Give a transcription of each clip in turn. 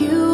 you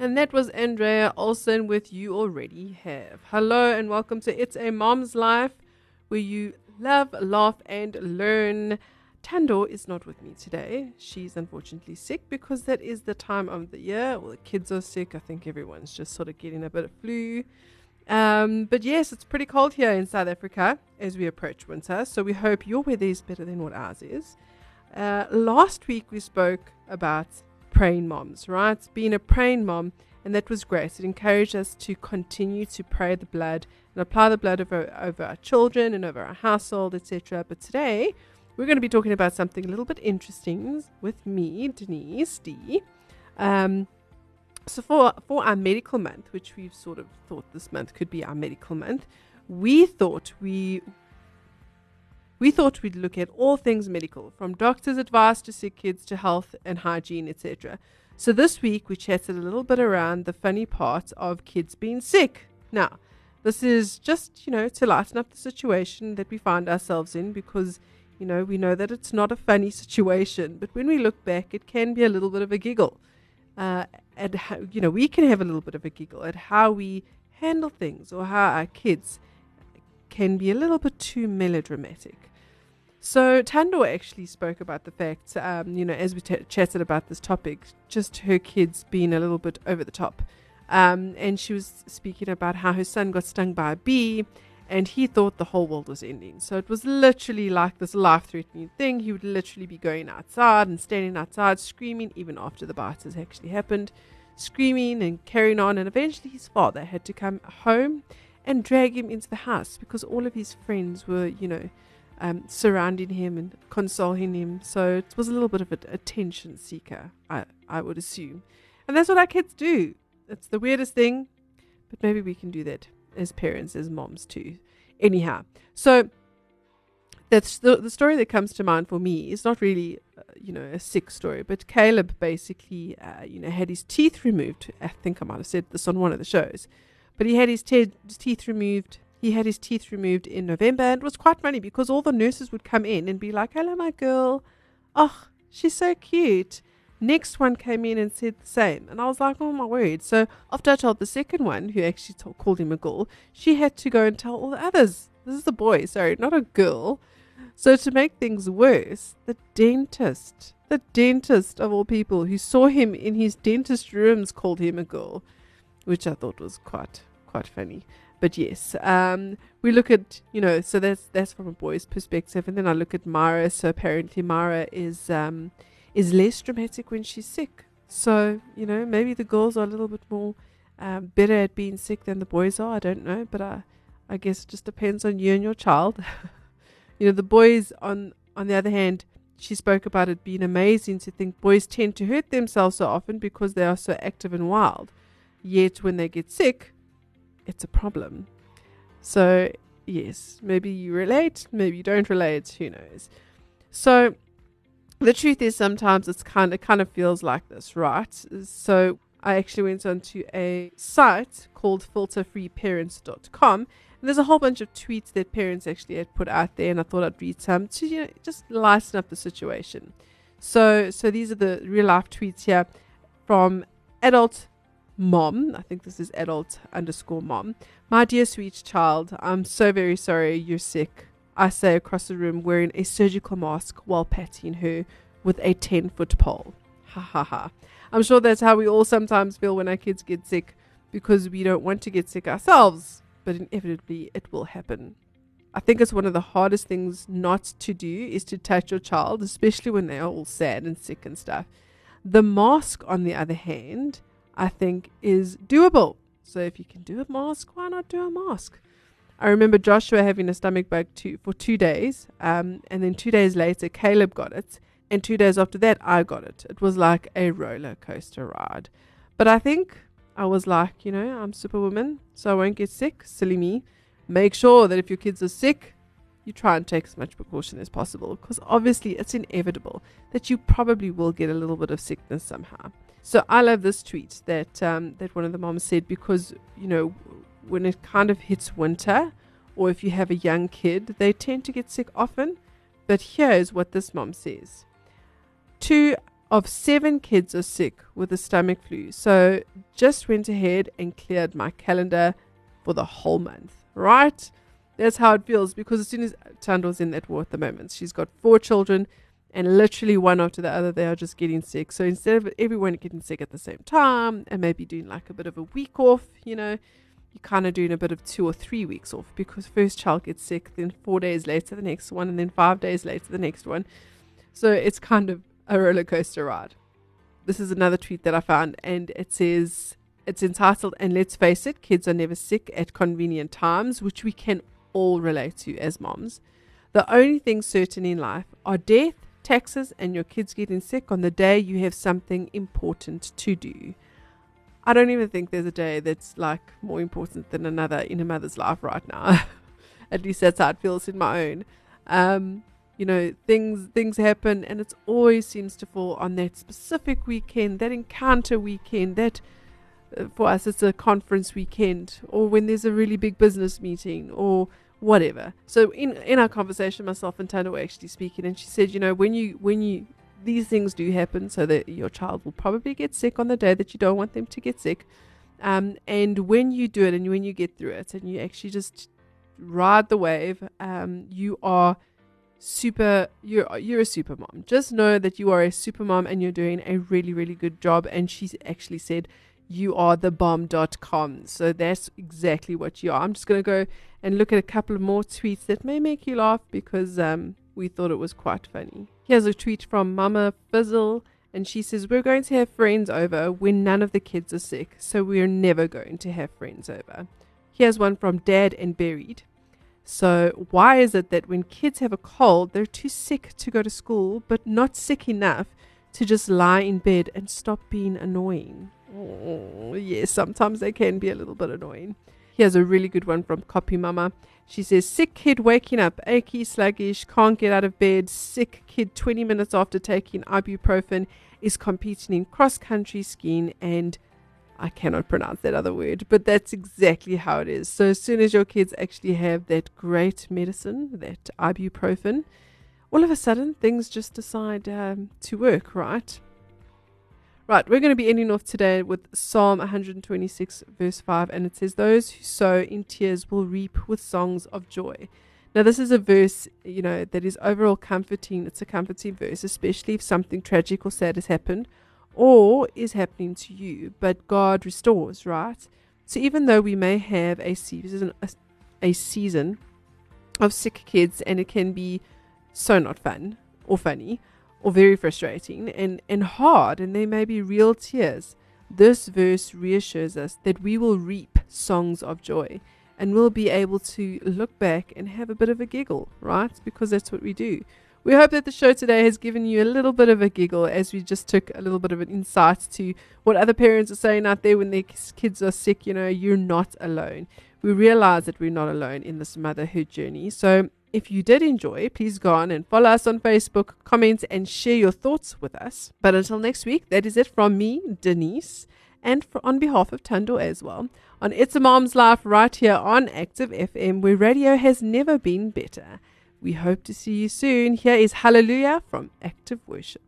And that was Andrea Olsen with You Already Have. Hello and welcome to It's a Mom's Life, where you love, laugh, and learn. Tando is not with me today. She's unfortunately sick because that is the time of the year. All the kids are sick. I think everyone's just sort of getting a bit of flu. Um, but yes, it's pretty cold here in South Africa as we approach winter. So we hope your weather is better than what ours is. Uh, last week we spoke about praying moms, right? Being a praying mom, and that was great. It encouraged us to continue to pray the blood and apply the blood over, over our children and over our household, etc. But today, we're going to be talking about something a little bit interesting with me, Denise D. Um, so for for our medical month, which we've sort of thought this month could be our medical month, we thought we we thought we'd look at all things medical, from doctor's advice to sick kids to health and hygiene, etc. So this week we chatted a little bit around the funny part of kids being sick. Now, this is just, you know, to lighten up the situation that we find ourselves in because, you know, we know that it's not a funny situation, but when we look back, it can be a little bit of a giggle. Uh, and, how, you know, we can have a little bit of a giggle at how we handle things or how our kids can be a little bit too melodramatic. So Tando actually spoke about the fact, um, you know, as we t- chatted about this topic, just her kids being a little bit over the top. Um, and she was speaking about how her son got stung by a bee and he thought the whole world was ending. So it was literally like this life threatening thing. He would literally be going outside and standing outside screaming, even after the bite has actually happened, screaming and carrying on. And eventually his father had to come home and drag him into the house because all of his friends were, you know, um, surrounding him and consoling him. So it was a little bit of an attention seeker, I, I would assume. And that's what our kids do. It's the weirdest thing, but maybe we can do that as parents, as moms too. Anyhow, so that's the, the story that comes to mind for me is not really, uh, you know, a sick story, but Caleb basically, uh, you know, had his teeth removed. I think I might have said this on one of the shows, but he had his, te- his teeth removed he had his teeth removed in November, and it was quite funny because all the nurses would come in and be like, "Hello, my girl. Oh, she's so cute." Next one came in and said the same, and I was like, "Oh my word!" So after I told the second one, who actually called him a girl, she had to go and tell all the others. This is a boy, sorry, not a girl. So to make things worse, the dentist, the dentist of all people, who saw him in his dentist rooms, called him a girl, which I thought was quite quite funny. But yes, um, we look at you know, so that's that's from a boy's perspective, and then I look at Mara. So apparently Mara is um, is less dramatic when she's sick. So you know, maybe the girls are a little bit more um, better at being sick than the boys are. I don't know, but I I guess it just depends on you and your child. you know, the boys on on the other hand, she spoke about it being amazing to think boys tend to hurt themselves so often because they are so active and wild. Yet when they get sick, it's a problem. So, yes, maybe you relate, maybe you don't relate, who knows. So, the truth is sometimes it's kind of kind of feels like this, right? So, I actually went onto a site called filterfreeparents.com and there's a whole bunch of tweets that parents actually had put out there and I thought I'd read some to you know, just lighten up the situation. So so these are the real life tweets here from adult mom. I think this is adult underscore mom. My dear sweet child, I'm so very sorry you're sick. I say across the room wearing a surgical mask while patting her with a 10 foot pole. Ha ha ha. I'm sure that's how we all sometimes feel when our kids get sick because we don't want to get sick ourselves, but inevitably it will happen. I think it's one of the hardest things not to do is to touch your child, especially when they are all sad and sick and stuff. The mask, on the other hand, I think is doable. So if you can do a mask, why not do a mask? I remember Joshua having a stomach bug two, for two days, um, and then two days later, Caleb got it, and two days after that, I got it. It was like a roller coaster ride. But I think I was like, you know, I'm Superwoman, so I won't get sick. Silly me. Make sure that if your kids are sick, you try and take as much precaution as possible, because obviously it's inevitable that you probably will get a little bit of sickness somehow. So I love this tweet that um, that one of the moms said because you know when it kind of hits winter, or if you have a young kid, they tend to get sick often. But here is what this mom says: Two of seven kids are sick with the stomach flu. So just went ahead and cleared my calendar for the whole month, right? That's how it feels because as soon as Tando's in that war at the moment, she's got four children and literally one after the other, they are just getting sick. So instead of everyone getting sick at the same time and maybe doing like a bit of a week off, you know, you're kind of doing a bit of two or three weeks off because first child gets sick, then four days later the next one, and then five days later the next one. So it's kind of a roller coaster ride. This is another tweet that I found, and it says it's entitled, and let's face it, kids are never sick at convenient times, which we can all relate to as moms. The only things certain in life are death, taxes, and your kids getting sick on the day you have something important to do. I don't even think there's a day that's like more important than another in a mother's life right now. At least that's how it feels in my own. Um, you know, things things happen, and it always seems to fall on that specific weekend, that encounter weekend, that uh, for us it's a conference weekend, or when there's a really big business meeting, or whatever. So in in our conversation, myself and Tana were actually speaking, and she said, you know, when you when you these things do happen, so that your child will probably get sick on the day that you don't want them to get sick. Um, and when you do it, and when you get through it, and you actually just ride the wave, um, you are super you're you're a super mom. Just know that you are a super mom and you're doing a really really good job and she actually said you are the bomb.com. So that's exactly what you are. I'm just going to go and look at a couple of more tweets that may make you laugh because um, we thought it was quite funny. Here's a tweet from Mama Fizzle and she says we're going to have friends over when none of the kids are sick, so we're never going to have friends over. Here's one from Dad and Buried. So, why is it that when kids have a cold, they're too sick to go to school, but not sick enough to just lie in bed and stop being annoying? Oh, yes, sometimes they can be a little bit annoying. Here's a really good one from Copy Mama. She says, Sick kid waking up, achy, sluggish, can't get out of bed. Sick kid 20 minutes after taking ibuprofen is competing in cross country skiing and I cannot pronounce that other word, but that's exactly how it is. So as soon as your kids actually have that great medicine, that ibuprofen, all of a sudden things just decide um, to work, right? Right, we're going to be ending off today with Psalm 126, verse 5, and it says, Those who sow in tears will reap with songs of joy. Now, this is a verse, you know, that is overall comforting. It's a comforting verse, especially if something tragic or sad has happened or is happening to you, but God restores, right? So even though we may have a season a, a season of sick kids and it can be so not fun or funny or very frustrating and, and hard and there may be real tears, this verse reassures us that we will reap songs of joy and we'll be able to look back and have a bit of a giggle, right? Because that's what we do. We hope that the show today has given you a little bit of a giggle as we just took a little bit of an insight to what other parents are saying out there when their kids are sick. You know, you're not alone. We realize that we're not alone in this motherhood journey. So if you did enjoy, please go on and follow us on Facebook, comment, and share your thoughts with us. But until next week, that is it from me, Denise, and for, on behalf of Tando as well, on It's a Mom's Life right here on Active FM, where radio has never been better. We hope to see you soon. Here is Hallelujah from Active Worship.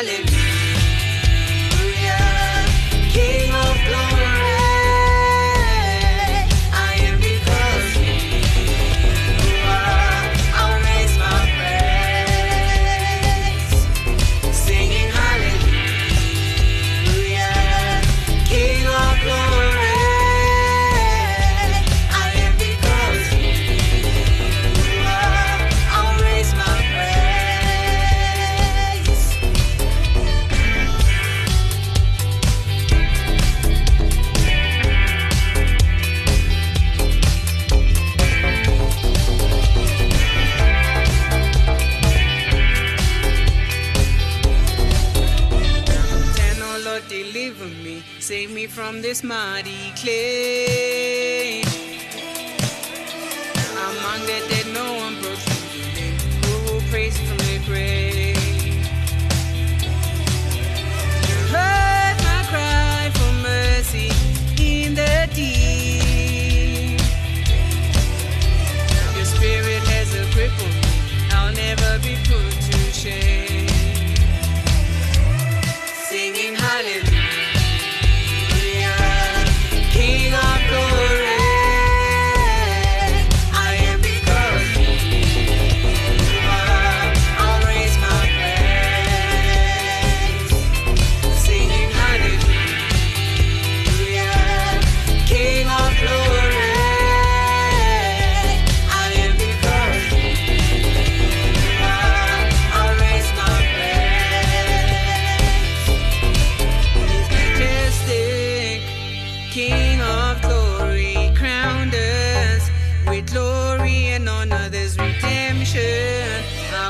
Hallelujah. from this mighty clay.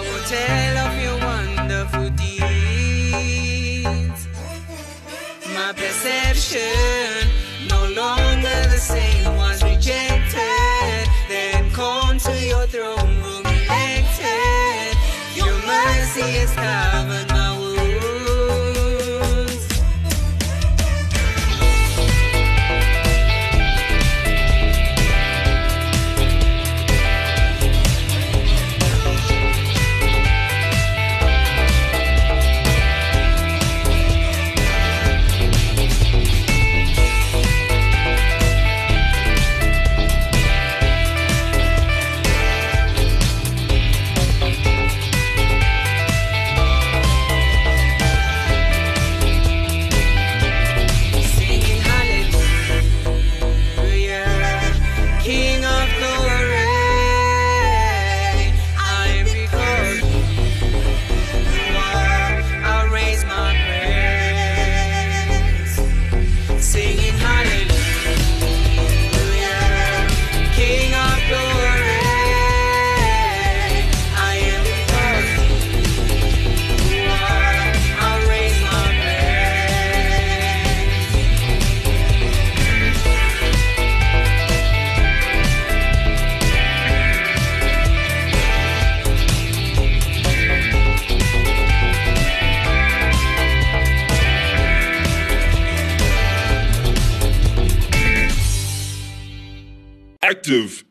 will tell of your wonderful deeds. My perception, no longer the same, was rejected. Then come to your throne room elected. Your mercy is covered.